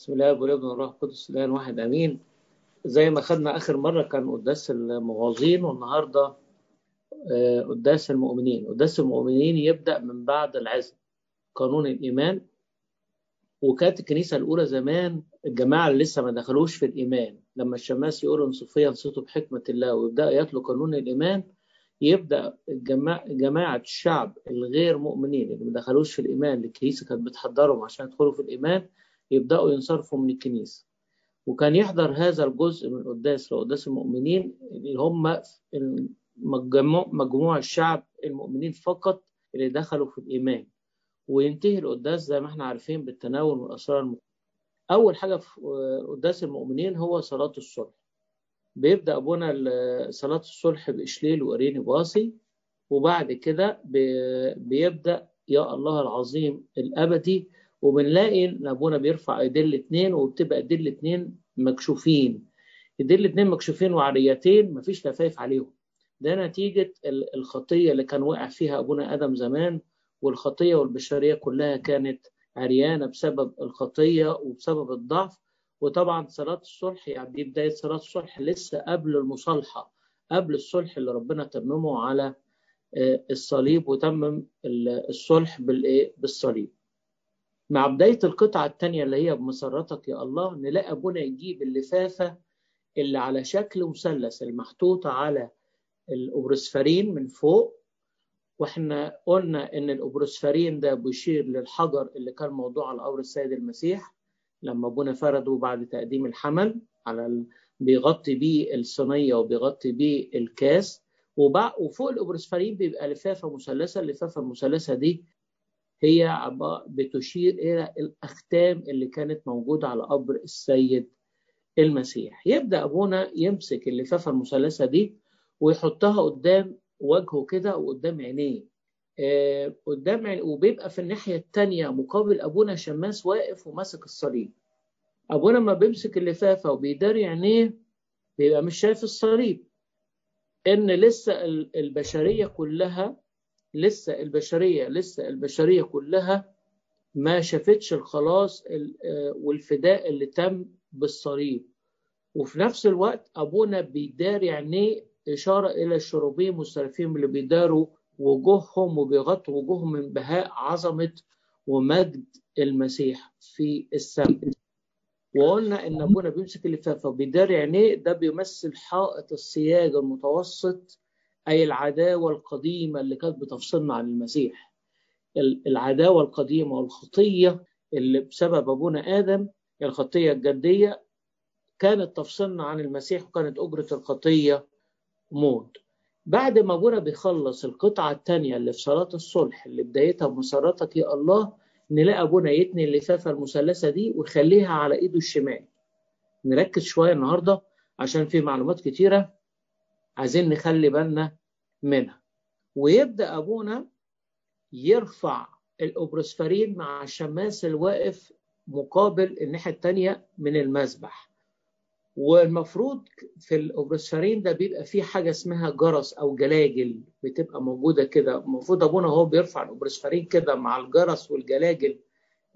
بسم الله والابن والروح القدس الان واحد آمين. زي ما خدنا آخر مرة كان قداس المواظين والنهاردة آه، قداس المؤمنين. قداس المؤمنين يبدأ من بعد العزم قانون الإيمان. وكانت الكنيسة الأولى زمان الجماعة اللي لسه ما دخلوش في الإيمان. لما الشماس يقولوا انصفيا انصتوا بحكمة الله ويبدأ يتلو قانون الإيمان يبدأ الجماعة, جماعة الشعب الغير مؤمنين اللي ما دخلوش في الإيمان الكنيسة كانت بتحضرهم عشان يدخلوا في الإيمان يبدأوا ينصرفوا من الكنيسة. وكان يحضر هذا الجزء من القداس لقداس المؤمنين اللي هم مجموع الشعب المؤمنين فقط اللي دخلوا في الإيمان. وينتهي القداس زي ما إحنا عارفين بالتناول والأسرار المختلفة. أول حاجة في قداس المؤمنين هو صلاة الصلح بيبدأ أبونا صلاة الصلح بإشليل وإريني باصي وبعد كده بيبدأ يا الله العظيم الأبدي وبنلاقي إن أبونا بيرفع ايديه الاثنين وبتبقى ايديه الاثنين مكشوفين. ايديه الاثنين مكشوفين وعريتين مفيش لفايف عليهم. ده نتيجة الخطية اللي كان وقع فيها أبونا آدم زمان والخطية والبشرية كلها كانت عريانة بسبب الخطية وبسبب الضعف. وطبعا صلاة الصلح يعني دي بداية صلاة الصلح لسه قبل المصالحة قبل الصلح اللي ربنا تممه على الصليب وتمم الصلح بالصليب. مع بداية القطعة الثانية اللي هي بمسرتك يا الله نلاقي أبونا يجيب اللفافة اللي على شكل مثلث المحطوطة على الأوبروسفرين من فوق. وإحنا قلنا إن الأوبروسفرين ده بيشير للحجر اللي كان موضوع على قبر السيد المسيح لما أبونا فرده بعد تقديم الحمل على ال... بيغطي بيه الصينية وبيغطي بيه الكاس. وفوق الأوبروسفرين بيبقى لفافة مثلثة اللفافة المثلثة دي هي بتشير إلى الأختام اللي كانت موجودة على قبر السيد المسيح. يبدأ أبونا يمسك اللفافة المثلثة دي ويحطها قدام وجهه كده وقدام عينيه. آه قدام عينيه وبيبقى في الناحية التانية مقابل أبونا شماس واقف وماسك الصليب. أبونا لما بيمسك اللفافة وبيداري عينيه بيبقى مش شايف الصليب. إن لسه البشرية كلها لسه البشرية لسه البشرية كلها ما شافتش الخلاص والفداء اللي تم بالصليب. وفي نفس الوقت أبونا بيداري عينيه إشارة إلى الشروبيم والسرافيم اللي بيداروا وجوههم وبيغطوا وجوههم من بهاء عظمة ومجد المسيح في السماء. وقلنا إن أبونا بيمسك اللفافة وبيداري عينيه ده بيمثل حائط السياج المتوسط أي العداوة القديمة اللي كانت بتفصلنا عن المسيح. العداوة القديمة والخطية اللي بسبب أبونا آدم الخطية الجدية كانت تفصلنا عن المسيح وكانت أجرة الخطية موت. بعد ما أبونا بيخلص القطعة الثانية اللي في صلاة الصلح اللي بدايتها بمسرتك يا الله نلاقي أبونا يتني اللفافة المثلثة دي ويخليها على إيده الشمال. نركز شوية النهاردة عشان في معلومات كتيرة. عايزين نخلي بالنا منها. ويبدأ أبونا يرفع الاوبروسفرين مع الشماس الواقف مقابل الناحية الثانية من المذبح والمفروض في الاوبروسفرين ده بيبقى فيه حاجة اسمها جرس أو جلاجل بتبقى موجودة كده. المفروض أبونا هو بيرفع الاوبروسفرين كده مع الجرس والجلاجل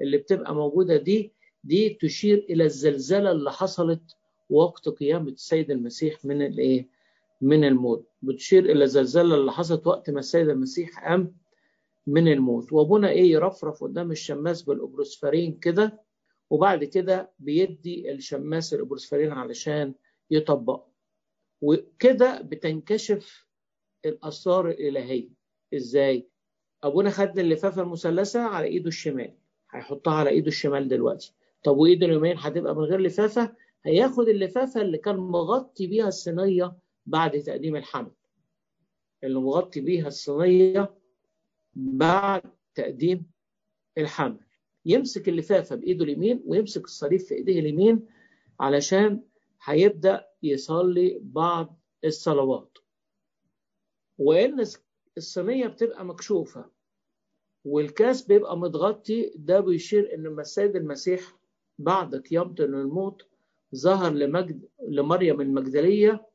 اللي بتبقى موجودة دي. دي تشير إلى الزلزلة اللي حصلت وقت قيامة السيد المسيح من الإيه؟ من الموت. بتشير إلى الزلزال اللي حصلت وقت ما السيد المسيح قام من الموت. وأبونا إيه يرفرف قدام الشماس بالاوبروسفرين كده وبعد كده بيدي الشماس الاوبروسفرين علشان يطبقه. وكده بتنكشف الاسرار الإلهية. إزاي؟ أبونا خد اللفافة المثلثة على إيده الشمال. هيحطها على إيده الشمال دلوقتي. طب وإيده اليمين هتبقى من غير لفافة؟ هياخد اللفافة اللي كان مغطي بيها الصينية بعد تقديم الحمل اللي مغطي بيها الصينية بعد تقديم الحمل. يمسك اللفافة بإيده اليمين ويمسك الصليب في إيديه اليمين علشان هيبدأ يصلي بعض الصلوات. وإن الصينية بتبقى مكشوفة والكاس بيبقى متغطي ده بيشير إن السيد المسيح بعد قيامته من الموت ظهر لمجد لمريم المجدلية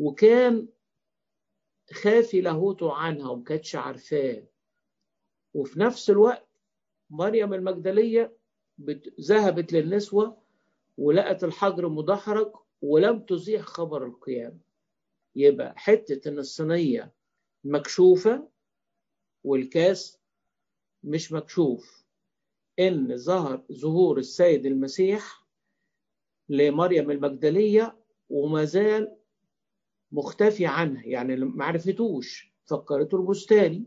وكان خافي لاهوته عنها وما كانتش عارفاه. وفي نفس الوقت مريم المجدلية ذهبت للنسوة ولقت الحجر مدحرج ولم تزيح خبر القيامة. يبقى حتة إن الصينية مكشوفة والكاس مش مكشوف. إن ظهر ظهور السيد المسيح لمريم المجدلية وما زال مختفي عنها يعني ما عرفتوش. فكرته البستاني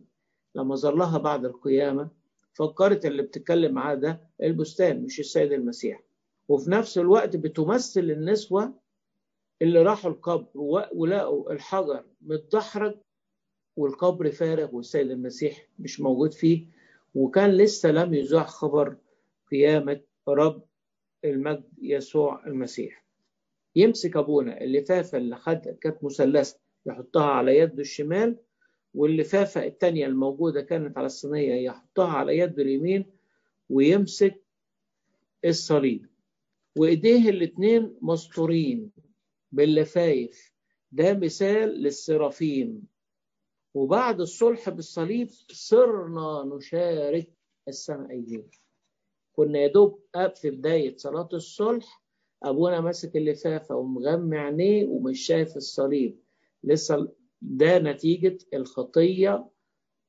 لما ظلها بعد القيامة فكرت اللي بتتكلم معاه ده البستان مش السيد المسيح. وفي نفس الوقت بتمثل النسوة اللي راحوا القبر ولقوا الحجر متدحرج والقبر فارغ والسيد المسيح مش موجود فيه. وكان لسه لم يزاح خبر قيامة رب المجد يسوع المسيح. يمسك أبونا اللفافه اللي خد كانت مثلثه يحطها على يده الشمال واللفافه الثانية الموجودة كانت على الصينية يحطها على يده اليمين ويمسك الصليب. وإيديه الاثنين مستورين باللفايف. ده مثال للسرافيم. وبعد الصلح بالصليب صرنا نشارك السمائيين كنا يا دوب في بداية صلاة الصلح أبونا ماسك اللفافة ومغمى عينيه ومش شايف الصليب. لسه ده نتيجة الخطية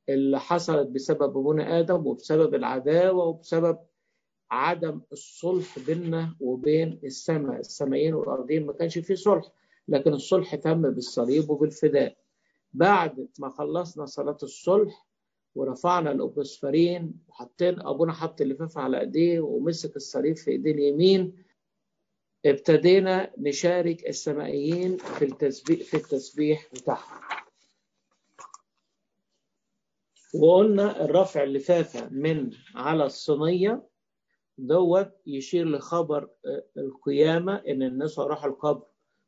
اللي حصلت بسبب أبونا آدم وبسبب العداوة وبسبب عدم الصلح بيننا وبين السماء. السمائيين والأرضين ما كانش فيه صلح لكن الصلح تم بالصليب وبالفداء. بعد ما خلصنا صلاة الصلح ورفعنا الأوبسفرين وحطين أبونا حط اللفاف على إيديه ومسك الصليب في إيديه اليمين ابتدينا نشارك السمائيين في التسبيح في التسبيح بتاعهم. وقلنا الرفع اللفافة من على الصينية دوت يشير لخبر القيامة إن الناس راحوا القبر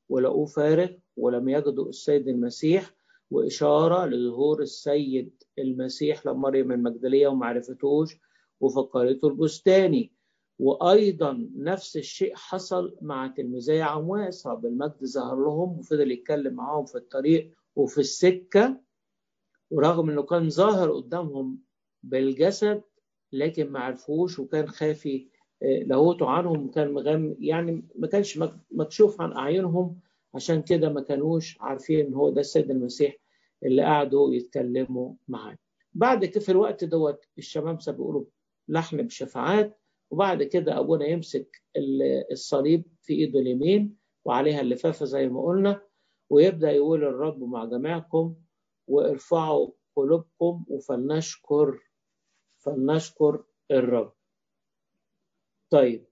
ولقوه فارغ ولم يجدوا السيد المسيح وإشارة لظهور السيد المسيح لمريم المجدلية وما عرفتوش وفكرته البستاني. وأيضا نفس الشيء حصل مع تلميذي عمواس رب المجد ظهر لهم وفضل يتكلم معاهم في الطريق وفي السكة ورغم إنه كان ظاهر قدامهم بالجسد لكن ما عرفوش وكان خافي لاهوته عنهم. وكان مغم يعني ما كانش مكشوف عن أعينهم. عشان كده ما كانوش عارفين إن هو ده السيد المسيح اللي قعدوا يتكلموا معاه. بعد كده في الوقت دوت الشمامسه بيقولوا لحن بشفاعات. وبعد كده أبونا يمسك الصليب في إيده اليمين وعليها اللفافة زي ما قلنا ويبدأ يقول الرب مع جميعكم وارفعوا قلوبكم وفلنشكر فلنشكر الرب. طيب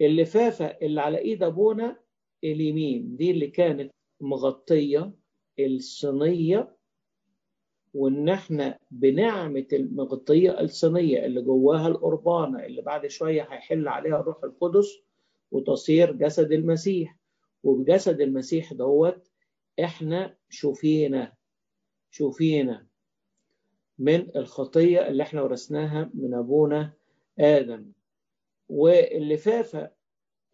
اللفافة اللي على إيد أبونا اليمين دي اللي كانت مغطية الصينية وإن إحنا بنعمة المغطية الصينية اللي جواها القربانة اللي بعد شوية هيحل عليها الروح القدس وتصير جسد المسيح. وبجسد المسيح دوت إحنا شوفينا شوفينا من الخطية اللي إحنا ورثناها من أبونا آدم. واللفافة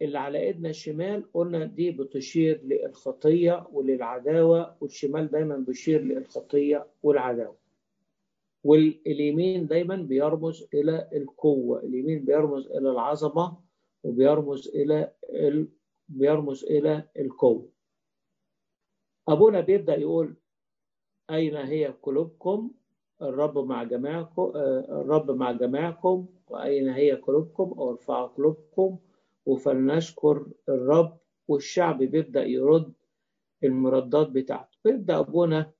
اللي على إيدنا الشمال قلنا دي بتشير للخطية وللعداوة والشمال دايما بيشير للخطية والعداوة. واليمين دايما بيرمز إلى القوة اليمين بيرمز إلى العظمة وبيرمز إلى ال... بيرمز إلى القوة. أبونا بيبدأ يقول أين هي قلوبكم؟ الرب مع جماعكم الرب مع جماعكم وأين هي قلوبكم؟ أو ارفعوا قلوبكم. وفلنشكر الرب والشعب بيبدأ يرد المردات بتاعته. بيبدأ أبونا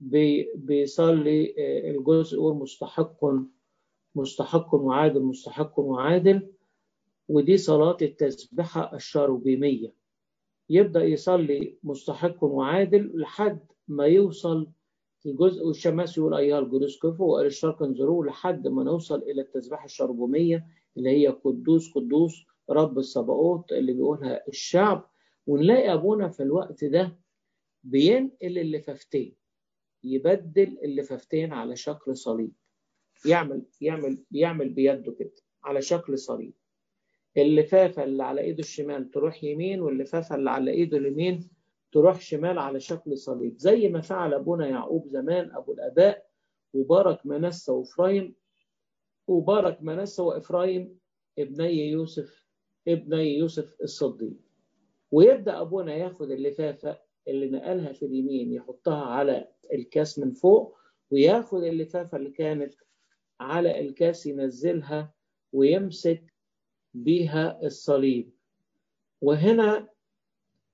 بي بيصلي الجزء يقول مستحق مستحق وعادل مستحق وعادل ودي صلاة التسبحة الشاروبيمية. يبدأ يصلي مستحق وعادل لحد ما يوصل الجزء والشماس يقول أيها الجلوس كفوا وقال الشرق انظروا لحد ما نوصل إلى التسبحة الشربومية اللي هي قدوس قدوس رب الصباؤوت اللي بيقولها الشعب ونلاقي أبونا في الوقت ده بينقل اللفافتين يبدل اللفافتين على شكل صليب. يعمل يعمل يعمل بيده كده على شكل صليب. اللفافة اللي على إيده الشمال تروح يمين واللفافة اللي على إيده اليمين تروح شمال على شكل صليب. زي ما فعل أبونا يعقوب زمان أبو الأباء وبارك منسى وإفرايم وبارك منسى وإفرايم ابني يوسف ابني يوسف الصديق ويبدأ أبونا ياخد اللفافة اللي نقلها في اليمين يحطها على الكاس من فوق وياخد اللفافة اللي كانت على الكاس ينزلها ويمسك بيها الصليب. وهنا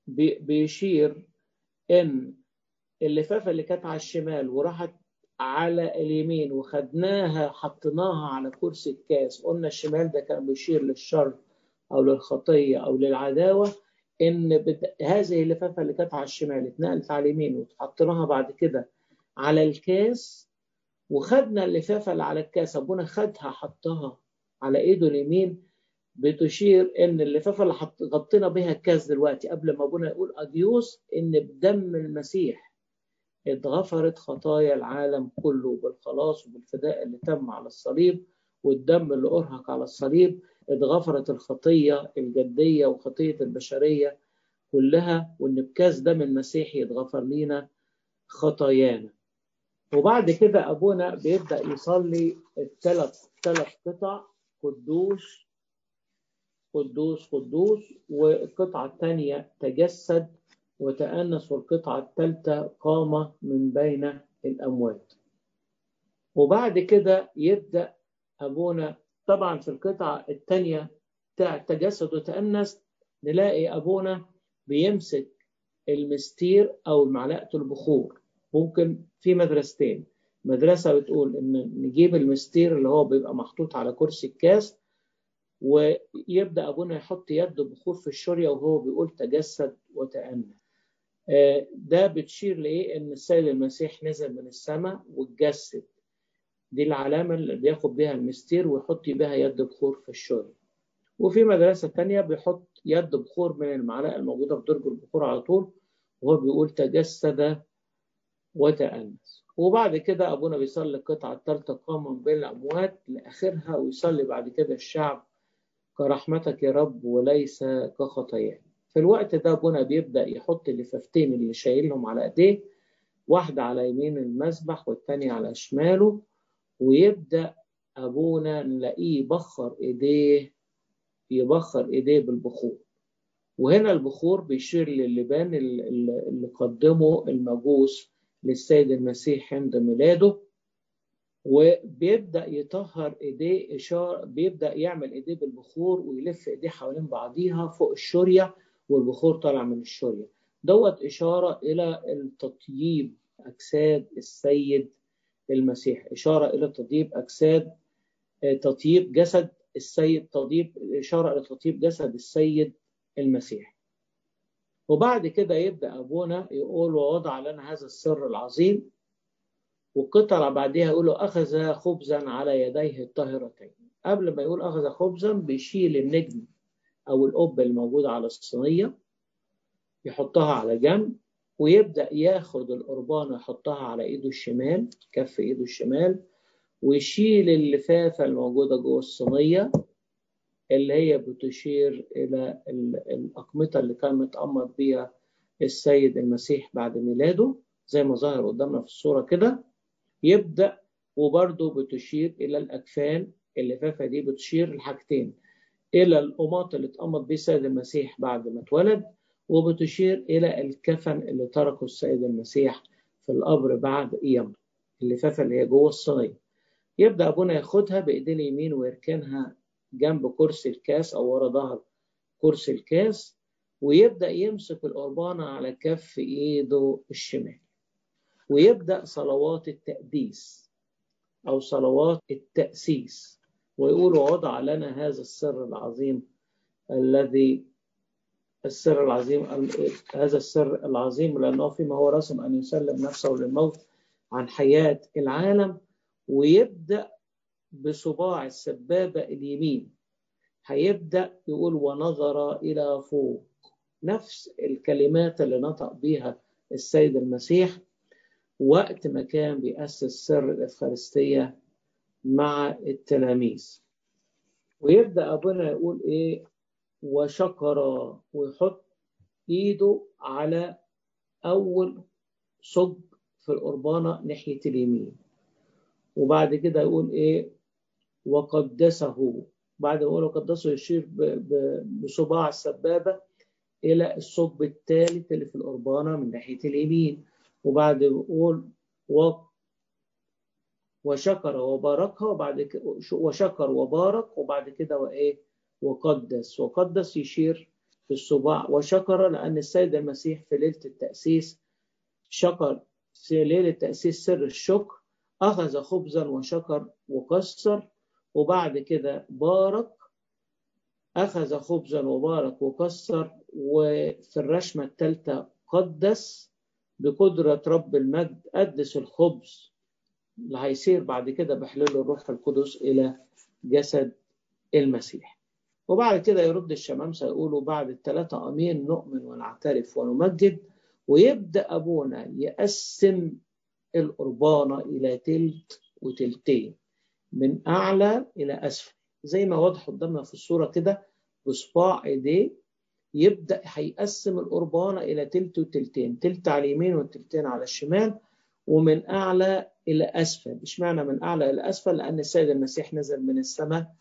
بيشير إن اللفافة اللي كانت على الشمال وراحت على اليمين وخدناها حطيناها على كرسي الكاس قلنا الشمال ده كان بيشير للشر أو للخطية أو للعداوة إن بت... هذه اللفافة اللي كانت على الشمال اتنقلت على اليمين وحطيناها بعد كده على الكاس وخدنا اللفافة اللي على الكاس أبونا خدها حطها على إيده اليمين بتشير إن اللفافة اللي غطينا بها الكاس دلوقتي قبل ما أبونا يقول أديوس إن بدم المسيح اتغفرت خطايا العالم كله بالخلاص وبالفداء اللي تم على الصليب والدم اللي أرهق على الصليب. اتغفرت الخطية الجدية وخطية البشرية كلها وإن بكاس دم المسيح يتغفر لينا خطايانا. وبعد كده أبونا بيبدأ يصلي الثلاث ثلاث قطع قدوس قدوس قدوس والقطعة الثانية تجسد وتأنس والقطعة الثالثة قام من بين الأموات. وبعد كده يبدأ أبونا طبعا في القطعة الثانية بتاع تجسد وتأنس نلاقي أبونا بيمسك المستير أو معلقة البخور. ممكن في مدرستين. مدرسة بتقول إن نجيب المستير اللي هو بيبقى محطوط على كرسي الكاس ويبدأ أبونا يحط يده بخور في الشريه وهو بيقول تجسد وتأنى ده بتشير لإيه؟ إن السيد المسيح نزل من السماء واتجسد. دي العلامة اللي بياخد بها المستير ويحط بها يد بخور في الشريه وفي مدرسة تانية بيحط يد بخور من المعلقة الموجودة في درج البخور على طول وهو بيقول تجسد وتأنس. وبعد كده أبونا بيصلي القطعة الثالثة قام من بين الأموات لآخرها ويصلي بعد كده الشعب كرحمتك يا رب وليس كخطايانا في الوقت ده أبونا بيبدأ يحط اللفافتين اللي شايلهم على إيديه واحدة على يمين المسبح والتانية على شماله ويبدأ أبونا نلاقيه يبخر إيديه يبخر إيديه بالبخور. وهنا البخور بيشير للبان اللي قدمه المجوس للسيد المسيح عند ميلاده. وبيبدأ يطهر إيديه إشارة بيبدأ يعمل إيديه بالبخور ويلف إيديه حوالين بعضيها فوق الشورية والبخور طالع من الشورية. دوت إشارة إلى التطييب أجساد السيد المسيح. إشارة إلى تطيب أجساد تطيب جسد السيد تطيب إشارة إلى تطيب جسد السيد المسيح. وبعد كده يبدأ أبونا يقول ووضع لنا هذا السر العظيم والقطعة بعدها يقول أخذ خبزا على يديه الطاهرتين. قبل ما يقول أخذ خبزا بيشيل النجم أو القبة الموجودة على الصينية يحطها على جنب ويبدأ ياخد القربان ويحطها على إيده الشمال كف إيده الشمال ويشيل اللفافة الموجودة جوه الصينية اللي هي بتشير إلى الأقمطة اللي كان متأمر بيها السيد المسيح بعد ميلاده زي ما ظهر قدامنا في الصورة كده. يبدأ وبرضه بتشير إلى الأكفان اللفافة دي بتشير لحاجتين إلى القماط اللي اتقمط بيه السيد المسيح بعد ما اتولد وبتشير إلى الكفن اللي تركه السيد المسيح في القبر بعد قيامته اللفافة اللي هي جوه الصينية يبدأ أبونا ياخدها بإيديه اليمين ويركنها جنب كرسي الكاس أو ورا ظهر كرسي الكاس ويبدأ يمسك القربانة على كف إيده الشمال. ويبدأ صلوات التقديس أو صلوات التأسيس ويقول وضع لنا هذا السر العظيم الذي السر العظيم هذا السر العظيم لأنه فيما هو رسم أن يسلم نفسه للموت عن حياة العالم ويبدأ بصباع السبابة اليمين. هيبدأ يقول ونظر إلى فوق. نفس الكلمات اللي نطق بها السيد المسيح وقت ما كان بيأسس سر الإفخارستية مع التلاميذ. ويبدأ أبونا يقول إيه؟ وشكر ويحط إيده على أول صج في القربانة ناحية اليمين. وبعد كده يقول إيه؟ وقدسه. بعد ما يقول وقدسه يشير بصباع السبابة إلى الثقب الثالث اللي في القربانة من ناحية اليمين. وبعد يقول و وشكر وباركها وبعد وشكر وبارك وبعد كده وإيه؟ وقدس. وقدس يشير بالصباع وشكر لأن السيد المسيح في ليلة التأسيس شكر في ليلة تأسيس سر الشكر. أخذ خبزا وشكر وكسر. وبعد كده بارك. أخذ خبزا وبارك وكسر. وفي الرشمة الثالثة قدس بقدرة رب المجد قدس الخبز اللي هيصير بعد كده بحلول الروح القدس إلى جسد المسيح. وبعد كده يرد الشمامسة يقولوا بعد الثلاثة أمين نؤمن ونعترف ونمجد ويبدأ أبونا يقسم القربانة إلى تلت وتلتين من أعلى إلى أسفل. زي ما واضح قدامنا في الصورة كده بصباع إيديه يبدأ هيقسم القربانة إلى تلت وتلتين تلت على اليمين والتلتين على الشمال ومن أعلى إلى أسفل. إشمعنى من أعلى إلى أسفل؟ لأن السيد المسيح نزل من السماء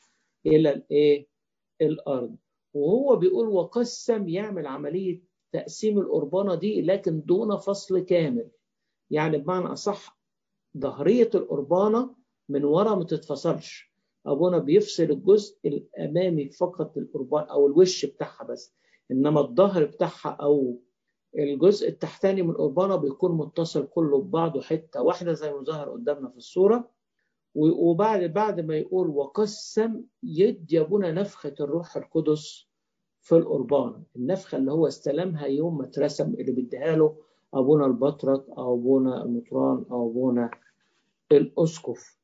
إلى الإيه؟ الأرض. وهو بيقول وقسم يعمل عملية تقسيم القربانة دي لكن دون فصل كامل. يعني بمعنى أصح ظهرية القربانة من ورا ما تتفصلش. أبونا بيفصل الجزء الأمامي فقط القربان أو الوش بتاعها بس إنما الظهر بتاعها أو الجزء التحتاني من القربانة بيكون متصل كله ببعضه حتة واحدة زي ما ظهر قدامنا في الصورة. وبعد بعد ما يقول وقسم يدي أبونا نفخة الروح القدس في القربان. النفخة اللي هو استلمها يوم ما اترسم اللي بيديها له أبونا البطرك أو أبونا المطران أو أبونا الأسقف.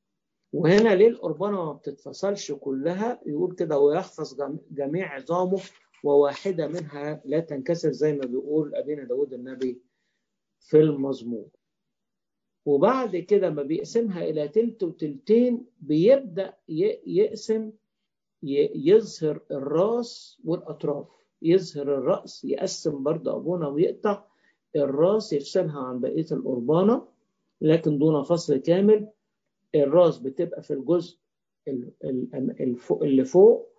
وهنا ليه القربانة ما بتتفصلش كلها؟ يقول كده ويحفظ جميع عظامه وواحدة منها لا تنكسر زي ما بيقول أبينا داود النبي في المزمور. وبعد كده ما بيقسمها إلى تلت وتلتين بيبدأ يقسم يظهر الراس والأطراف. يظهر الرأس يقسم برضه أبونا ويقطع الراس يفصلها عن بقية القربانة لكن دون فصل كامل. الراس بتبقى في الجزء اللي فوق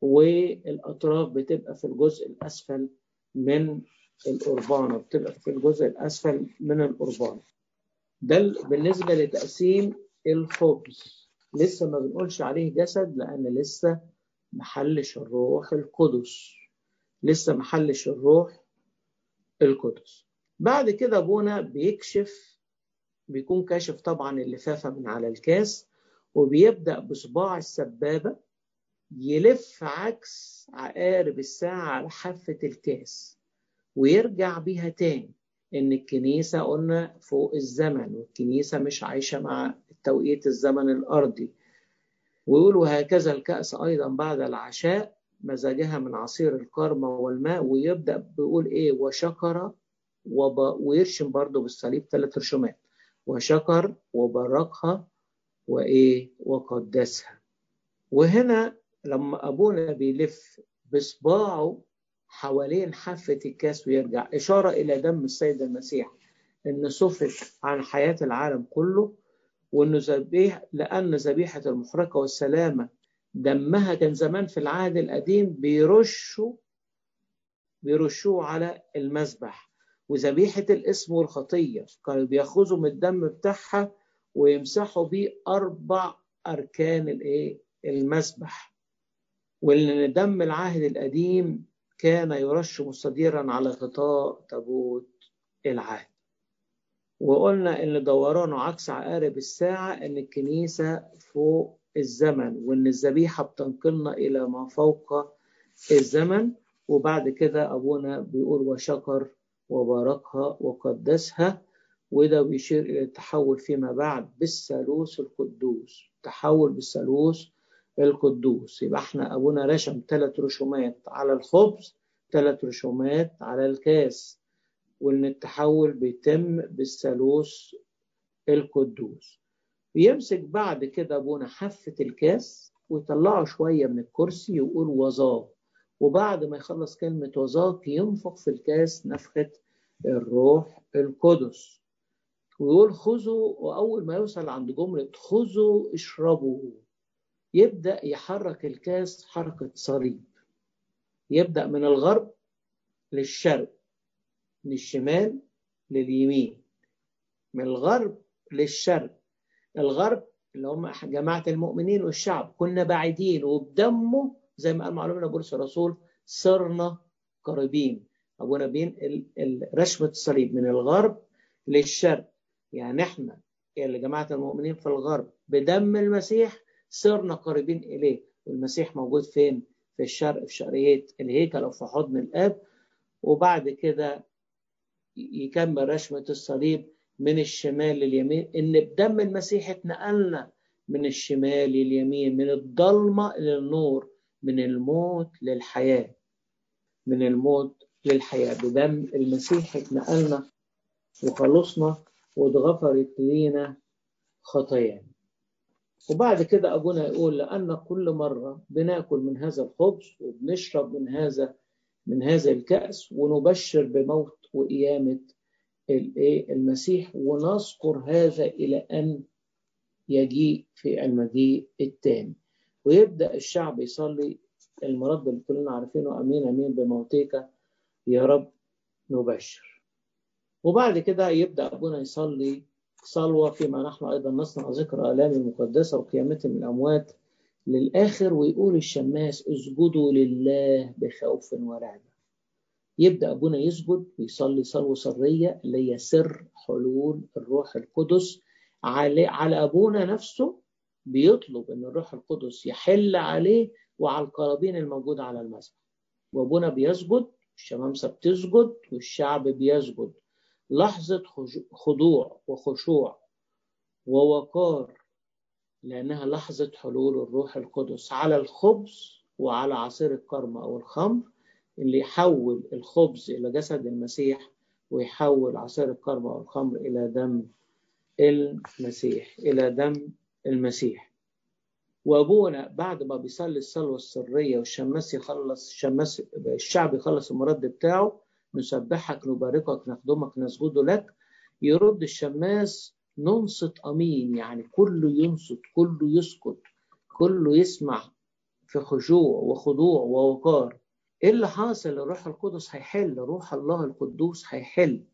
والأطراف بتبقى في الجزء الأسفل من القربانة بتبقى في الجزء الأسفل من القربانة. ده بالنسبة لتقسيم الخبز. لسه ما بنقولش عليه جسد لأن لسه محلش الروح القدس. لسه محلش الروح القدس. بعد كده أبونا بيكشف بيكون كاشف طبعا اللفافة من على الكاس وبيبدأ بصباع السبابة يلف عكس عقارب الساعة على حافة الكاس ويرجع بيها تاني. إن الكنيسة قلنا فوق الزمن والكنيسة مش عايشة مع توقيت الزمن الأرضي. ويقول وهكذا الكأس أيضا بعد العشاء مزاجها من عصير الكرمة والماء ويبدأ بيقول إيه؟ وشكر وب... ويرشم برضه بالصليب ثلاث رشومات. وشكر وباركها وإيه؟ وقدسها. وهنا لما أبونا بيلف بصباعه حوالين حافة الكاس ويرجع. إشارة إلى دم السيد المسيح إن صفت عن حياة العالم كله وإنه ذبيح لأن ذبيحة المحرقة والسلامة دمها كان زمان في العهد القديم بيرشوا بيرشوه على المذبح. وذبيحة الاسم والخطية كانوا بياخذوا من الدم بتاعها ويمسحوا بيه أربع أركان الإيه؟ المذبح. وإن دم العهد القديم كان يرش مستديرا على غطاء تابوت العهد. وقلنا إن دورانه عكس عقارب الساعة إن الكنيسة فوق الزمن وإن الذبيحة بتنقلنا إلى ما فوق الزمن. وبعد كده أبونا بيقول وشكر وباركها وقدسها وده بيشير إلى التحول فيما بعد بالثالوث القدوس. تحول بالثالوث القدوس. يبقى إحنا أبونا رشم ثلاث رسومات على الخبز ثلاث رسومات على الكاس وإن التحول بيتم بالثالوث القدوس. بيمسك بعد كده أبونا حافة الكاس ويطلعه شوية من الكرسي ويقول وظاه وبعد ما يخلص كلمة وظاك ينفخ في الكاس نفخة الروح القدس. ويقول خذوا وأول ما يوصل عند جملة خذوا اشربوا. يبدأ يحرك الكاس حركة صليب. يبدأ من الغرب للشرق من الشمال لليمين. من الغرب للشرق. الغرب اللي هم جماعة المؤمنين والشعب كنا بعيدين وبدمه زي ما قال معلومنا بولس الرسول صرنا قريبين. أبونا بين رشمة الصليب من الغرب للشرق. يعني إحنا اللي جماعة المؤمنين في الغرب بدم المسيح صرنا قريبين إليه. والمسيح موجود فين؟ في الشرق في شرقية الهيكل أو في حضن الآب. وبعد كده يكمل رشمة الصليب من الشمال لليمين. إن بدم المسيح اتنقلنا من الشمال لليمين من الضلمة للنور من الموت للحياة. من الموت للحياة. بدم المسيح اتنقلنا وخلصنا واتغفرت لينا خطايانا. وبعد كده أبونا يقول لأن كل مرة بناكل من هذا الخبز وبنشرب من هذا من هذا الكأس ونبشر بموت وقيامة المسيح ونذكر هذا إلى أن يجيء في المجيء الثاني ويبدأ الشعب يصلي المرد اللي كلنا عارفينه أمين أمين بموتك يا رب نبشر. وبعد كده يبدأ أبونا يصلي صلوة فيما نحن أيضا نصنع ذكر آلام المقدسة وقيامته من الأموات للآخر ويقول الشماس اسجدوا لله بخوف ورعبة يبدأ أبونا يسجد ويصلي صلوة سرية اللي هي سر حلول الروح القدس. على, على أبونا نفسه بيطلب أن الروح القدس يحل عليه وعلى القرابين الموجودة على المسبح وأبونا بيسجد الشمامسة بتسجد والشعب بيسجد. لحظة خضوع وخشوع ووقار لأنها لحظة حلول الروح القدس على الخبز وعلى عصير الكرم أو الخمر اللي يحول الخبز إلى جسد المسيح ويحول عصير الكرم أو الخمر إلى دم المسيح إلى دم المسيح. وأبونا بعد ما بيصلي الصلوة السرية والشماس يخلص الشماس الشعب يخلص المرد بتاعه نسبحك نباركك نخدمك نسجد لك. يرد الشماس ننصت أمين يعني كله ينصت كله يسكت كله يسمع في خشوع وخضوع ووقار. إيه اللي حاصل؟ الروح القدس هيحل روح الله القدوس هيحل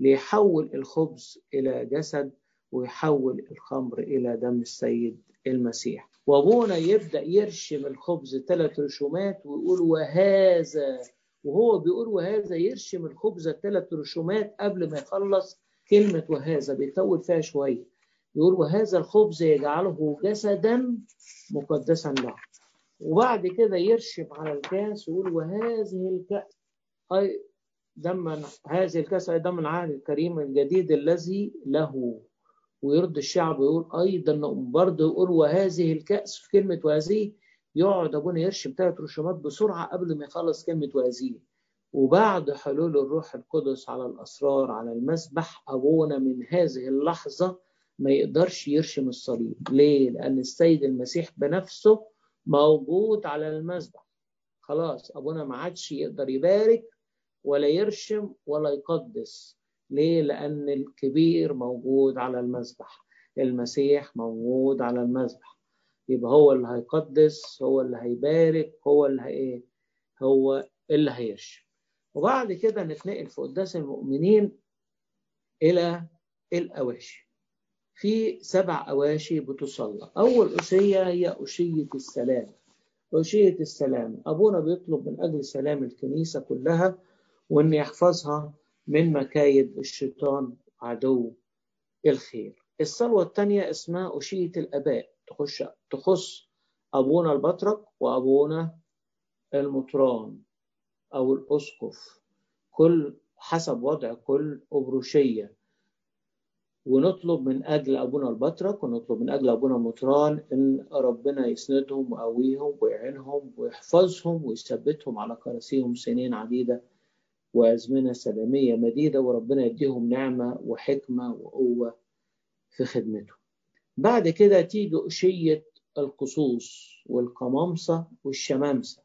ليحول الخبز إلى جسد ويحول الخمر إلى دم السيد المسيح. وأبونا يبدأ يرشم الخبز ثلاث رشومات ويقول وهذا وهو بيقول وهذا يرشم الخبز ثلاث رشومات قبل ما يخلص كلمة وهذا بيطول فيها شوية. يقول وهذا الخبز يجعله جسدا مقدسا له. وبعد كده يرشم على الكاس ويقول وهذه الكأس أي دم هذه الكأس أي دم العهد الكريم الجديد الذي له. ويرد الشعب ويقول أيضا برضه يقول وهذه الكأس في كلمة وهذه يقعد أبونا يرشم ثلاث رشومات بسرعة قبل ما يخلص كلمة وهذه وبعد حلول الروح القدس على الأسرار على المسبح أبونا من هذه اللحظة ما يقدرش يرشم الصليب. ليه؟ لأن السيد المسيح بنفسه موجود على المسبح. خلاص أبونا ما عادش يقدر يبارك ولا يرشم ولا يقدس. ليه؟ لأن الكبير موجود على المسبح. المسيح موجود على المسبح. يبقى هو اللي هيقدس هو اللي هيبارك هو اللي هي هو اللي هيرشم وبعد كده نتنقل في قداس المؤمنين إلى الأواشي. في سبع أواشي بتصلى. أول أشية هي أشية السلام. أشية السلام. أبونا بيطلب من أجل سلام الكنيسة كلها وأن يحفظها من مكايد الشيطان عدو الخير. الصلوة الثانية اسمها أشية الآباء. تخش تخص أبونا البطرك وأبونا المطران أو الأسقف. كل حسب وضع كل أبروشية. ونطلب من أجل أبونا البطرك ونطلب من أجل أبونا المطران إن ربنا يسندهم ويقويهم ويعينهم ويحفظهم ويثبتهم على كراسيهم سنين عديدة وأزمنة سلامية مديدة وربنا يديهم نعمة وحكمة وقوة في خدمته بعد كده تيجي أشية القصوص والقمامسة والشمامسة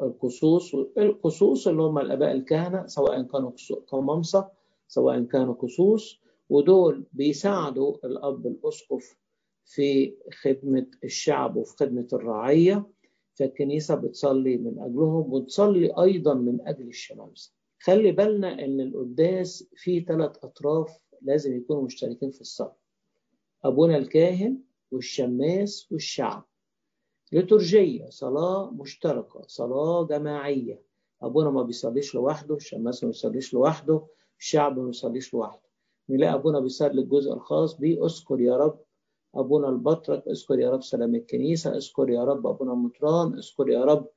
القصوص القصوص اللي هم الآباء الكهنة سواء كانوا قمامسة سواء كانوا قصوص ودول بيساعدوا الأب الأسقف في خدمة الشعب وفي خدمة الرعية. فالكنيسة بتصلي من أجلهم وتصلي أيضا من أجل الشمامسة خلي بالنا أن القداس فيه ثلاث أطراف لازم يكونوا مشتركين في الصلاة. أبونا الكاهن والشماس والشعب. لترجية صلاة مشتركة صلاة جماعية. أبونا ما بيصليش لوحده الشماس ما بيصليش لوحده الشعب ما بيصليش لوحده. نلاقي أبونا بيصلي الجزء الخاص بيه أذكر يا رب أبونا البطرك أذكر يا رب سلام الكنيسة أذكر يا رب أبونا المطران أذكر يا رب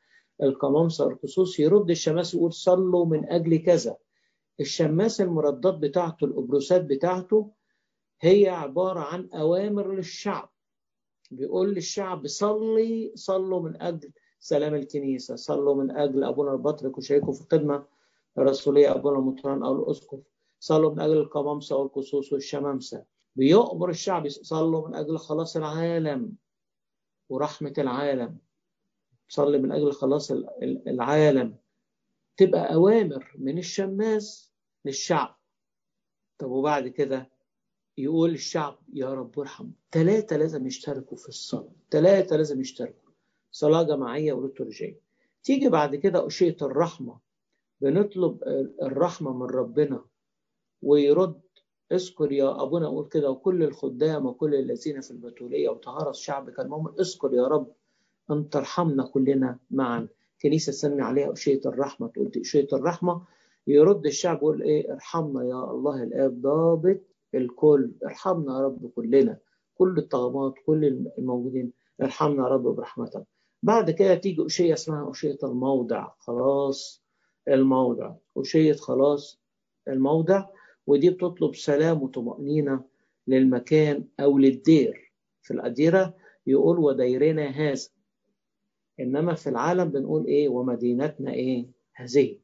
القمامسة الخصوص يرد الشماس يقول صلوا من أجل كذا. الشماس المردات بتاعته الأبروسات بتاعته هي عبارة عن أوامر للشعب. بيقول للشعب صلي صلوا من أجل سلام الكنيسة صلوا من أجل أبونا البطرك وشاركوا في الخدمة الرسولية أبونا المطران أو الأسقف صلوا من أجل القمامسة والقصوص والشمامسة. بيؤمر الشعب يصلوا من أجل خلاص العالم ورحمة العالم صلي من أجل خلاص العالم. تبقى أوامر من الشماس للشعب. طب وبعد كده؟ يقول الشعب يا رب ارحم. ثلاثة لازم يشتركوا في الصلاة. ثلاثة لازم يشتركوا. صلاة جماعية وليتورجية تيجي بعد كده أشية الرحمة. بنطلب الرحمة من ربنا ويرد. اذكر يا أبونا. أقول كده. وكل الخدام وكل الذين في البتولية وطهارة الشعب كان اذكر يا رب أن ترحمنا كلنا معا. كنيسة تسمي عليها أشية الرحمة. تقول أشية الرحمة. يرد الشعب يقول إيه؟ ارحمنا يا الله الآب ضابط الكل. ارحمنا يا رب كلنا. كل الطغمات كل الموجودين. ارحمنا يا رب برحمتك. بعد كده تيجي أشية اسمها أشية الموضع. خلاص الموضع. أشية خلاص الموضع. ودي بتطلب سلام وطمأنينة للمكان أو للدير. في الأديرة يقول وديرنا هذا. إنما في العالم بنقول إيه؟ ومدينتنا إيه؟ هذه.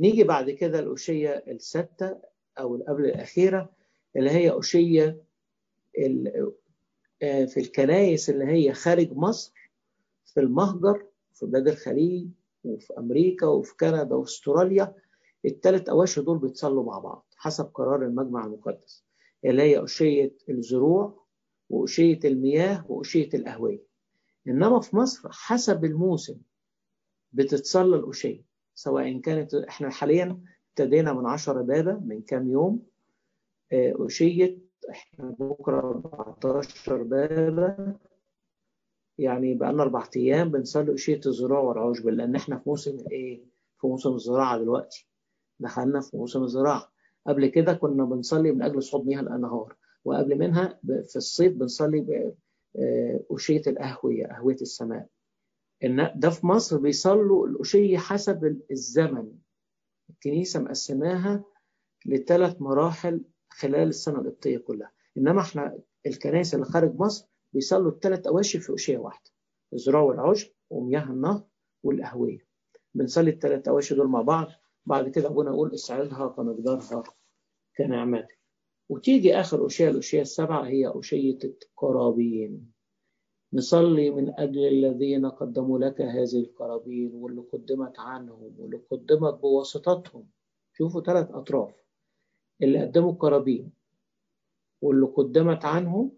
نيجي بعد كده الأشية الستة أو قبل الأخيرة. اللي هي أشية في الكنايس اللي هي خارج مصر في المهجر في بلاد الخليج وفي أمريكا وفي كندا واستراليا الثلاث أواشي دول بيتصلوا مع بعض حسب قرار المجمع المقدس اللي هي أشية الزروع وأشية المياه وأشية الأهوية إنما في مصر حسب الموسم بتتصلى الأشية سواء كانت إحنا حاليا ابتدينا من 10 بابا من كام يوم أشية إحنا بكرة 14 بابا. يعني بقى لنا أربع أيام بنصلي أشية الزراعة والعشب لأن إحنا في موسم إيه؟ في موسم الزراعة دلوقتي. دخلنا في موسم الزراعة. قبل كده كنا بنصلي من أجل صعود مياه الأنهار وقبل منها في الصيف بنصلي أشية الأهوية أهوية السماء. إن ده في مصر بيصلوا الأشية حسب الزمن. الكنيسة مقسماها لثلاث مراحل خلال السنة القبطية كلها. إنما إحنا الكنائس اللي خارج مصر بيصلوا الثلاث أواشي في أشية واحدة الزراعة والعشب ومياه النهر والأهوية بنصلي الثلاث أواشي دول مع بعض بعد كده أبونا يقول إسعدها كمقدارها كنعمتك. وتيجي آخر أشياء الأشياء السبعة هي أشية القرابين نصلي من أجل الذين قدموا لك هذه القرابين واللي قدمت عنهم واللي قدمت بواسطتهم. شوفوا ثلاث أطراف. اللي قدموا القرابين واللي قدمت عنهم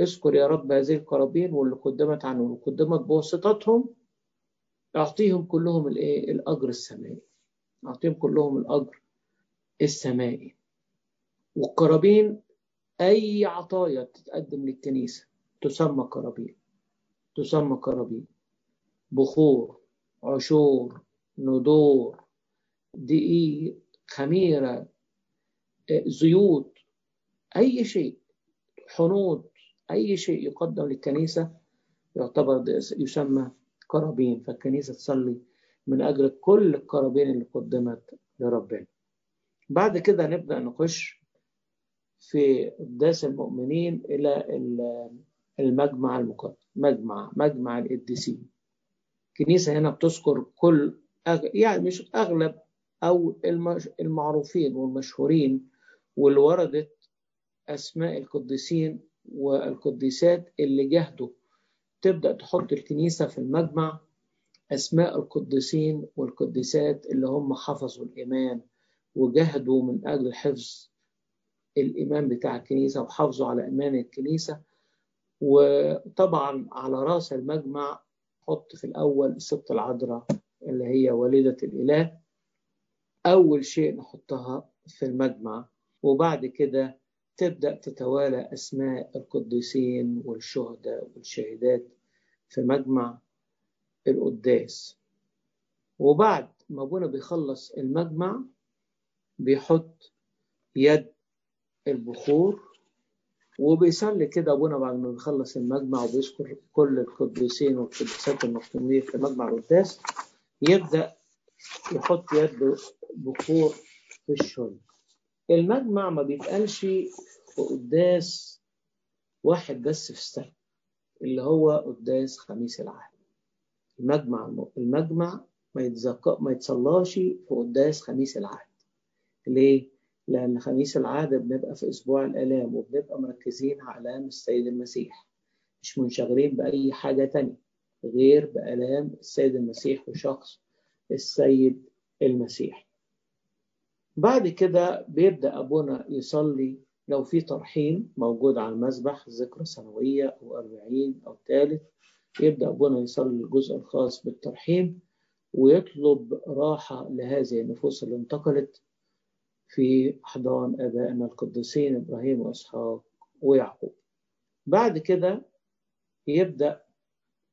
اذكر يا رب هذه القرابين واللي قدمت عنهم واللي قدمت بواسطتهم أعطيهم كلهم الإيه؟ الأجر السمائي. أعطيهم كلهم الأجر السمائي. والقرابين أي عطايا تتقدم للكنيسة تسمى قرابين. تسمى قرابين. بخور عشور ندور دقيق خميرة زيوت أي شيء حنوط أي شيء يقدم للكنيسة يعتبر يسمى قرابين فالكنيسة تصلي من أجل كل القرابين اللي قدمت لربنا. بعد كده نبدأ نخش في قداس المؤمنين إلى المجمع المقدس مجمع مجمع القديسين. الكنيسة هنا بتذكر كل يعني مش أغلب أو المعروفين والمشهورين واللي وردت أسماء القديسين والقديسات اللي جهدوا تبدأ تحط الكنيسة في المجمع أسماء القديسين والقديسات اللي هم حفظوا الإيمان وجهدوا من أجل حفظ الإيمان بتاع الكنيسة وحافظوا على إيمان الكنيسة. وطبعا على رأس المجمع حط في الأول الست العذراء اللي هي والدة الإله. أول شيء نحطها في المجمع. وبعد كده تبدأ تتوالى أسماء القديسين والشهداء والشهيدات في مجمع القداس. وبعد ما أبونا بيخلص المجمع بيحط يد البخور وبيصلي كده أبونا بعد ما بيخلص المجمع وبيذكر كل القديسين والقديسات المختومين في مجمع القداس يبدأ يحط يد بخور في الشرب المجمع ما بيتقالش قداس واحد بس في السنة اللي هو قداس خميس العهد. المجمع المجمع ما يتذكر ما يتصلاش في قداس خميس العهد. ليه؟ لأن خميس العهد بنبقى في أسبوع الآلام وبنبقى مركزين على آلام السيد المسيح. مش منشغلين بأي حاجة تانية غير بآلام السيد المسيح وشخص السيد المسيح. بعد كده بيبدأ أبونا يصلي لو في ترحيم موجود على المذبح ذكرى سنوية أو أربعين أو ثالث يبدأ أبونا يصلي الجزء الخاص بالترحيم ويطلب راحة لهذه النفوس اللي انتقلت في أحضان آبائنا القديسين إبراهيم وإسحاق ويعقوب. بعد كده يبدأ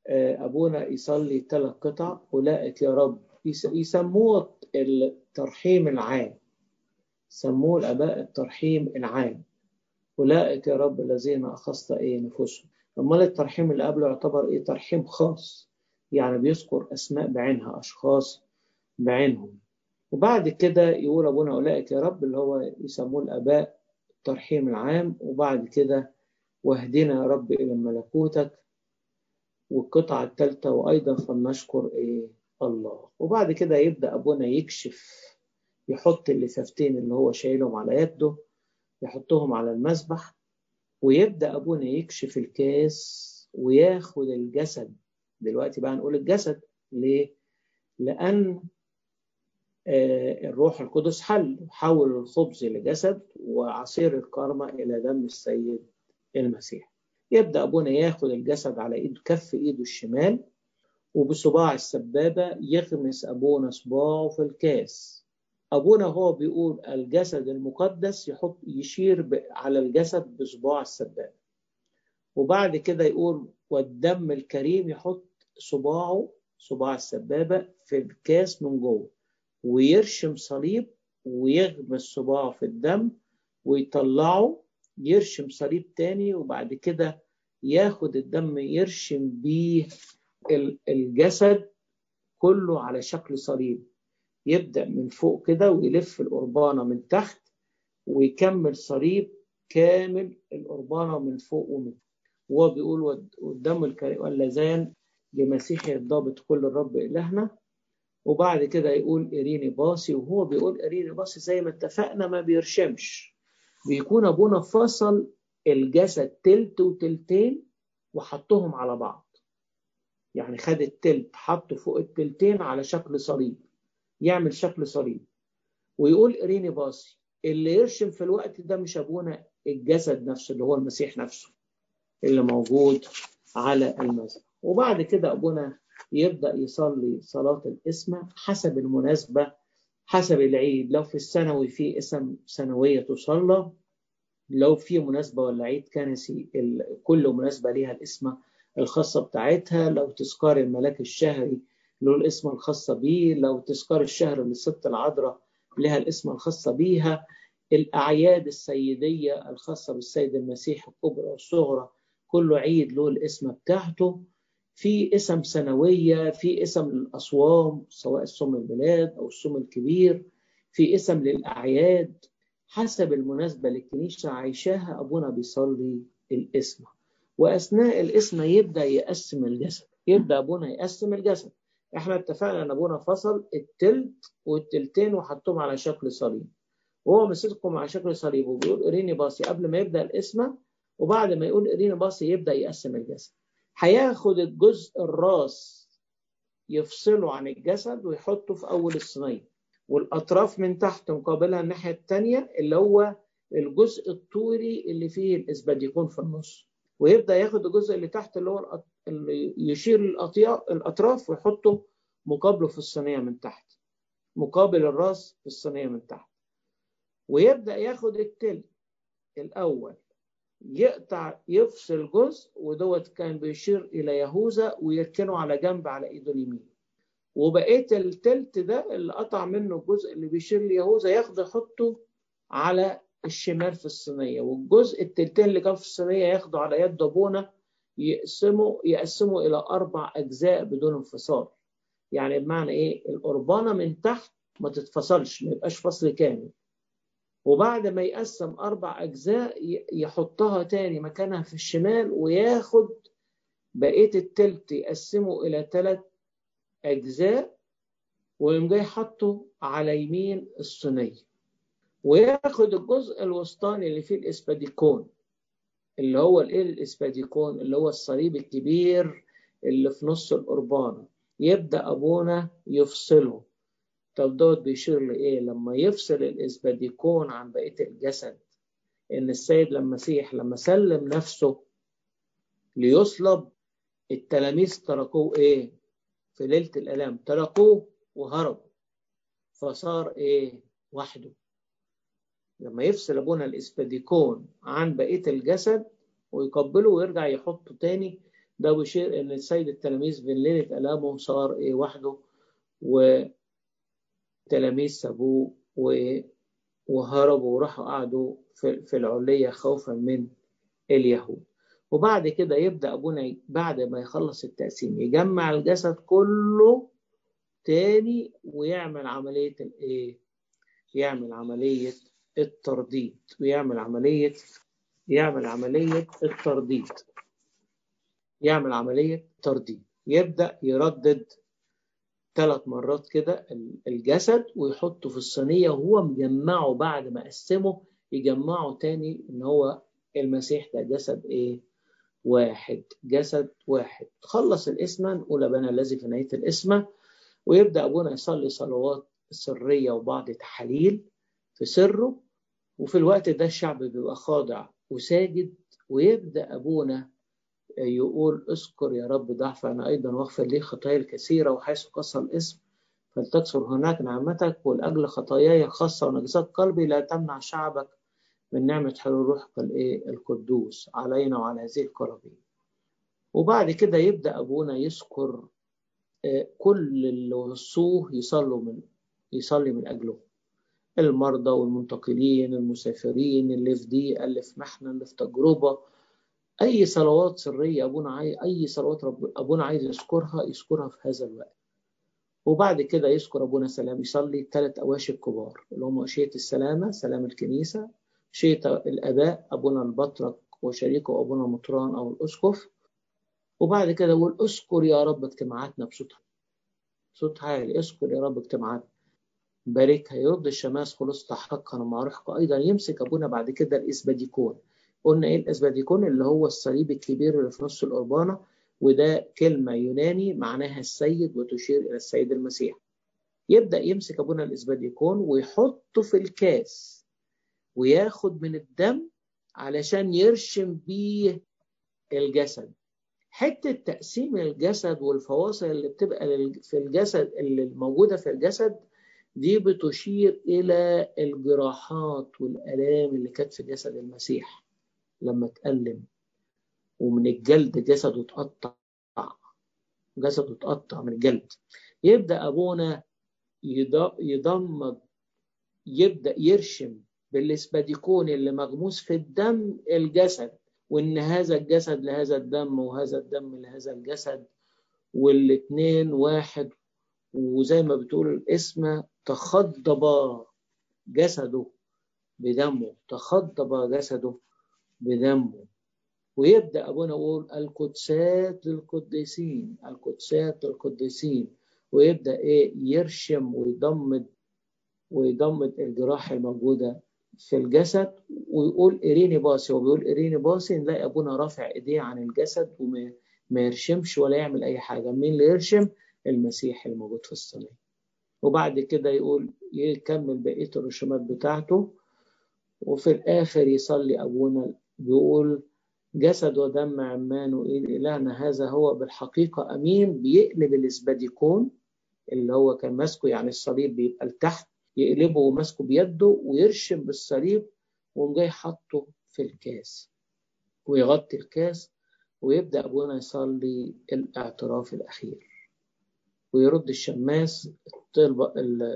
أبونا يصلي ثلاث قطع أولئك يا رب يسموه الترحيم العام. سموه الآباء الترحيم العام. أولئك يا رب الذين أخذت إيه نفوسهم. أمال الترحيم اللي قبله يعتبر إيه؟ ترحيم خاص. يعني بيذكر أسماء بعينها أشخاص بعينهم. وبعد كده يقول أبونا أولئك يا رب اللي هو يسموه الآباء الترحيم العام. وبعد كده واهدنا يا رب إلى ملكوتك. والقطعة الثالثة وأيضا فلنشكر إيه؟ الله. وبعد كده يبدأ أبونا يكشف يحط اللفافتين اللي هو شايلهم على يده يحطهم على المسبح ويبدأ أبونا يكشف الكاس وياخد الجسد. دلوقتي بقى نقول الجسد ليه؟ لأن آه الروح القدس حل حول الخبز لجسد وعصير الكرمة إلى دم السيد المسيح. يبدأ أبونا ياخد الجسد على إيد كف إيده الشمال وبصباع السبابة يغمس أبونا صباعه في الكاس. أبونا هو بيقول الجسد المقدس يحط يشير على الجسد بصباع السبابة وبعد كده يقول والدم الكريم يحط صباعه صباع السبابة في الكاس من جوه ويرشم صليب ويغمس صباعه في الدم ويطلعه يرشم صليب تاني وبعد كده ياخد الدم يرشم بيه الجسد كله على شكل صليب. يبدأ من فوق كده ويلف القربانة من تحت ويكمل صليب كامل القربانة من فوق ومن وهو بيقول والدم الكريم واللذان لمسيح الضابط كل الرب إلهنا. وبعد كده يقول إريني باصي وهو بيقول إريني باصي زي ما اتفقنا ما بيرشمش. بيكون أبونا فصل الجسد تلت وتلتين وحطهم على بعض. يعني خد التلت حطه فوق التلتين على شكل صليب. يعمل شكل صليب. ويقول إريني باصي اللي يرشم في الوقت ده مش أبونا الجسد نفسه اللي هو المسيح نفسه اللي موجود على المذبح وبعد كده أبونا يبدأ يصلي صلاة الإسمة حسب المناسبة حسب العيد. لو في السنوي في إسم سنوية تصلى لو في مناسبة ولا عيد كنسي كل مناسبة ليها الاسمة الخاصة بتاعتها. لو تذكار الملاك الشهري له الاسم الخاصة بيه لو تذكار الشهر للست العذراء لها الاسم الخاصة بيها الأعياد السيدية الخاصة بالسيد المسيح الكبرى والصغرى كل عيد له الاسم بتاعته. في اسم سنوية في اسم للأصوام سواء الصوم الميلاد أو الصوم الكبير. في اسم للأعياد حسب المناسبة اللي الكنيسة عايشاها أبونا بيصلي الاسم. وأثناء الاسم يبدأ يقسم الجسد يبدأ أبونا يقسم الجسد. إحنا اتفقنا ان ابونا فصل التلت والتلتين وحطهم على شكل صليب. وهو مسكهم على شكل صليب وبيقول إريني باصي قبل ما يبدأ الاسم وبعد ما يقول إريني باصي يبدأ يقسم الجسد. هياخد الجزء الراس يفصله عن الجسد ويحطه في أول الصينية. والأطراف من تحت مقابلها الناحية الثانية اللي هو الجزء الطولي اللي فيه الاسباديكون في النص. ويبدأ ياخد الجزء اللي تحت اللي هو اللي يشير الأطراف ويحطه مقابله في الصينيه من تحت. مقابل الرأس في الصينيه من تحت. ويبدأ ياخد التل الأول. يقطع يفصل جزء ودوت كان بيشير إلى يهوذا ويركنه على جنب على إيده اليمين. وبقيه التلت ده اللي قطع منه الجزء اللي بيشير ليهوذا ياخده يحطه على الشمال في الصينيه والجزء التلتين اللي كان في الصينيه ياخده على يد أبونا يقسمه يقسمه إلى أربع أجزاء بدون انفصال. يعني بمعنى إيه؟ القربانة من تحت ما تتفصلش ما يبقاش فصل كامل. وبعد ما يقسم أربع أجزاء يحطها تاني مكانها في الشمال وياخد بقية التلت يقسمه إلى ثلاث أجزاء ويقوم جاي حاطه على يمين الصينيه وياخد الجزء الوسطاني اللي فيه الإسباديكون. اللي هو الايه الاسباديكون اللي هو الصليب الكبير اللي في نص القربانة. يبدأ أبونا يفصله. طب دوت بيشير لإيه؟ لما يفصل الاسباديكون عن بقية الجسد إن السيد لما المسيح لما سلم نفسه ليصلب التلاميذ تركوه إيه؟ في ليلة الألام تركوه وهربوا. فصار إيه؟ وحده. لما يفصل أبونا الإسباديكون عن بقية الجسد ويقبله ويرجع يحطه تاني ده بيشير إن السيد التلاميذ في ليلة الامه صار إيه وحده والتلاميذ سابوه وهربوا وراحوا قعدوا في العليه خوفا من اليهود. وبعد كده يبدأ أبونا بعد ما يخلص التقسيم يجمع الجسد كله تاني ويعمل عملية الايه يعمل عملية الترديد ويعمل عملية يعمل عملية الترديد. يعمل عملية ترديد. يبدأ يردد ثلاث مرات كده الجسد ويحطه في الصينية وهو مجمعه بعد ما قسمه يجمعه تاني إن هو المسيح ده جسد إيه؟ واحد. جسد واحد. خلص الاسمة نقول أبانا الذي في نهاية الاسمة ويبدأ أبونا يصلي صلوات سرية وبعض تحاليل في سره وفي الوقت ده الشعب بيبقى خاضع وساجد ويبدأ أبونا يقول اذكر يا رب ضعف أنا أيضا واغفر لي خطايا الكثيرة وحيث قصى الاسم فلتكثر هناك نعمتك ولأجل خطاياي الخاصة ونجسات قلبي لا تمنع شعبك من نعمة حلول روحك الإيه؟ القدوس علينا وعلى هذه القرابين وبعد كده يبدأ أبونا يذكر كل اللي وصوه يصلوا من يصلي من أجله. المرضى والمنتقلين المسافرين اللي في ضيقة اللي في محنة اللي في تجربة. أي صلوات سرية أبونا عايز أي صلوات رب أبونا عايز يذكرها يذكرها في هذا الوقت. وبعد كده يذكر أبونا سلام يصلي ثلاث اواشي كبار اللي هم اشيه السلامة سلام الكنيسة اشيه الأباء أبونا البطرك وشريكه ابونا مطران أو الأسقف. وبعد كده يقول أذكر يا رب اجتماعاتنا بصوت صوت عالي أذكر يا رب اجتماعاتنا. باركها يرد الشماس خلص تحققها مع روحك أيضا يمسك أبونا بعد كده الإسباديكون. قلنا إيه الإسباديكون؟ اللي هو الصليب الكبير اللي في نص القربانة وده كلمة يوناني معناها السيد وتشير إلى السيد المسيح. يبدأ يمسك أبونا الإسباديكون ويحطه في الكاس وياخد من الدم علشان يرشم بيه الجسد. حتة تقسيم الجسد والفواصل اللي بتبقى في الجسد اللي موجودة في الجسد دي بتشير إلى الجراحات والألام اللي كانت في جسد المسيح لما اتألم. ومن الجلد جسده اتقطع. جسده اتقطع من الجلد. يبدأ أبونا يضمد يبدأ يرشم بالإسباديكون اللي مغموس في الدم الجسد وإن هذا الجسد لهذا الدم وهذا الدم لهذا الجسد والاتنين واحد. وزي ما بتقول الاسم تخضب جسده بدمه تخضب جسده بدمه. ويبدأ أبونا يقول القدسات للقديسين القدسات للقديسين. ويبدأ إيه؟ يرشم ويضمد ويضمد الجراح الموجودة في الجسد. ويقول إريني باسي وبيقول إريني باسي نلاقي أبونا رافع إيديه عن الجسد وما ما يرشمش ولا يعمل أي حاجة. مين اللي يرشم؟ المسيح الموجود في الصليب. وبعد كده يقول يكمل بقية الرسومات بتاعته. وفي الآخر يصلي أبونا بيقول جسد ودم عمانوئيل إلهنا هذا هو بالحقيقة أمين بيقلب الإسباديكون اللي هو كان ماسكه يعني الصليب بيبقى لتحت يقلبه وماسكه بيده ويرشم بالصليب وقوم جاي حاطه في الكاس ويغطي الكاس ويبدأ أبونا يصلي الاعتراف الأخير. ويرد الشماس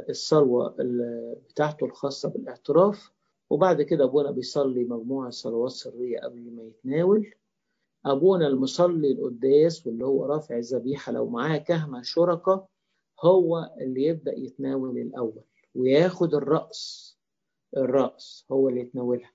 الصلوة بتاعته الخاصة بالاعتراف وبعد كده أبونا بيصلي مجموعة صلوات سرية قبل ما يتناول. أبونا المصلي القداس واللي هو رافع الذبيحة لو معاه كهنة شركة هو اللي يبدأ يتناول الأول وياخد الرأس. الرأس هو اللي يتناولها.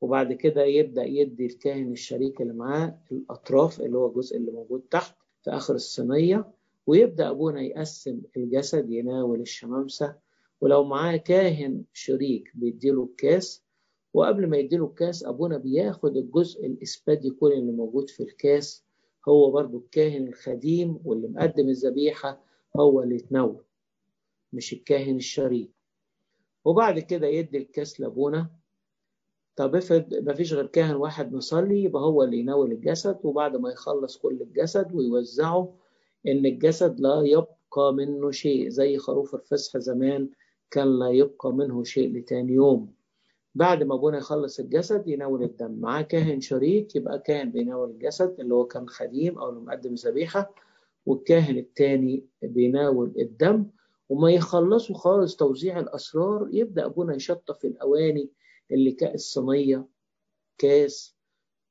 وبعد كده يبدأ يدي الكاهن الشريك اللي معاه الأطراف اللي هو الجزء اللي موجود تحت في آخر الصينية. ويبدأ أبونا يقسم الجسد يناول الشمامسة. ولو معاه كاهن شريك بيديله الكاس. وقبل ما يديله الكاس أبونا بياخد الجزء الإسبادي كل اللي موجود في الكاس. هو برضو الكاهن الخديم واللي مقدم الذبيحة هو اللي يتناوله مش الكاهن الشريك. وبعد كده يدي الكاس لأبونا. طب افرض مفيش غير كاهن واحد مصلي يبقى هو اللي يناول الجسد. وبعد ما يخلص كل الجسد ويوزعه إن الجسد لا يبقى منه شيء زي خروف الفصح زمان كان لا يبقى منه شيء لتاني يوم. بعد ما أبونا يخلص الجسد يناول الدم. معاه كاهن شريك يبقى كاهن بيناول الجسد اللي هو كان خديم أو اللي مقدم ذبيحة والكاهن التاني بيناول الدم. وما يخلصوا خالص توزيع الأسرار يبدأ أبونا يشطف الأواني اللي كأس صينية كاس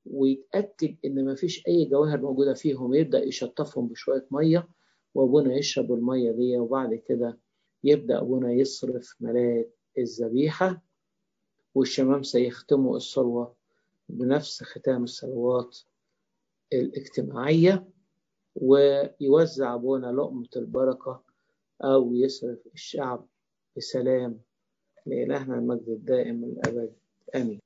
ويتأكد إن ما فيش أي جواهر موجودة فيهم يبدأ يشطفهم بشوية مية وأبونا يشرب المية دي وبعد كده يبدأ أبونا يصرف ملاك الذبيحة والشمامسة يختموا الصلوة بنفس ختام الصلوات الاجتماعية ويوزع أبونا لقمة البركة أو يصرف الشعب بسلام لإلهنا المجد الدائم الأبد. آمين.